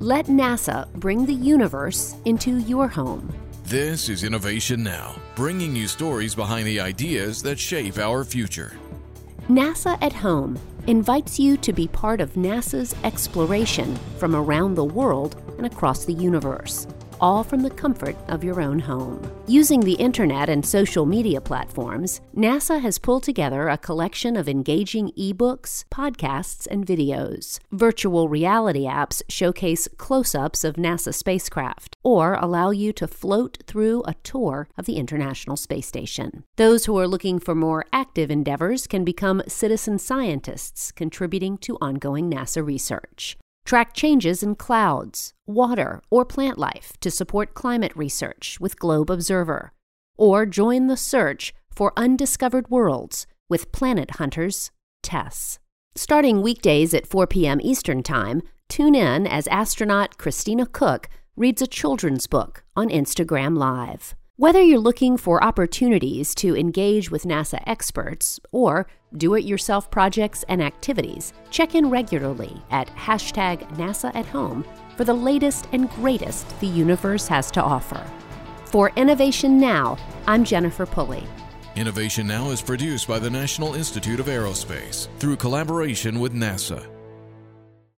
Let NASA bring the universe into your home. This is Innovation Now, bringing you stories behind the ideas that shape our future. NASA at Home invites you to be part of NASA's exploration from around the world and across the universe all from the comfort of your own home. Using the internet and social media platforms, NASA has pulled together a collection of engaging ebooks, podcasts, and videos. Virtual reality apps showcase close ups of NASA spacecraft or allow you to float through a tour of the International Space Station. Those who are looking for more active endeavors can become citizen scientists, contributing to ongoing NASA research. Track changes in clouds, water, or plant life to support climate research with Globe Observer. Or join the search for undiscovered worlds with Planet Hunters TESS. Starting weekdays at 4 p.m. Eastern Time, tune in as astronaut Christina Koch reads a children's book on Instagram Live. Whether you're looking for opportunities to engage with NASA experts or do it yourself projects and activities, check in regularly at hashtag NASA at Home for the latest and greatest the universe has to offer. For Innovation Now, I'm Jennifer Pulley. Innovation Now is produced by the National Institute of Aerospace through collaboration with NASA.